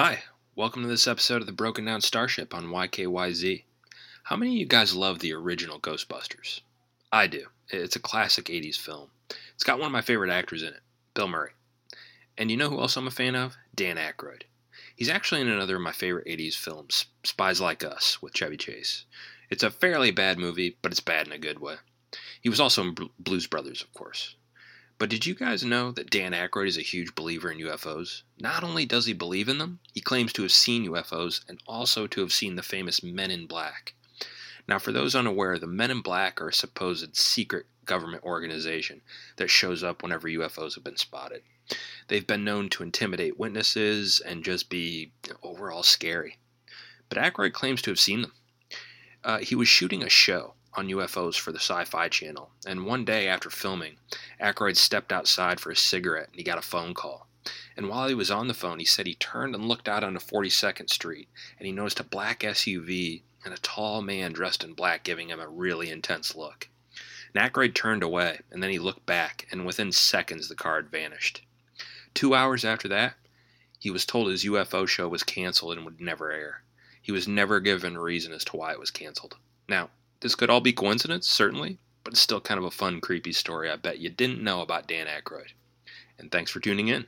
Hi, welcome to this episode of the Broken Down Starship on YKYZ. How many of you guys love the original Ghostbusters? I do. It's a classic 80s film. It's got one of my favorite actors in it, Bill Murray. And you know who else I'm a fan of? Dan Aykroyd. He's actually in another of my favorite 80s films, Spies Like Us, with Chevy Chase. It's a fairly bad movie, but it's bad in a good way. He was also in Blues Brothers, of course. But did you guys know that Dan Aykroyd is a huge believer in UFOs? Not only does he believe in them, he claims to have seen UFOs and also to have seen the famous Men in Black. Now, for those unaware, the Men in Black are a supposed secret government organization that shows up whenever UFOs have been spotted. They've been known to intimidate witnesses and just be overall scary. But Aykroyd claims to have seen them. Uh, he was shooting a show on UFOs for the Sci Fi Channel, and one day after filming, Aykroyd stepped outside for a cigarette and he got a phone call. And while he was on the phone, he said he turned and looked out onto 42nd Street and he noticed a black SUV and a tall man dressed in black giving him a really intense look. And Aykroyd turned away and then he looked back, and within seconds the car had vanished. Two hours after that, he was told his UFO show was canceled and would never air. He was never given a reason as to why it was canceled. Now, this could all be coincidence, certainly, but it's still kind of a fun, creepy story I bet you didn't know about Dan Aykroyd. And thanks for tuning in.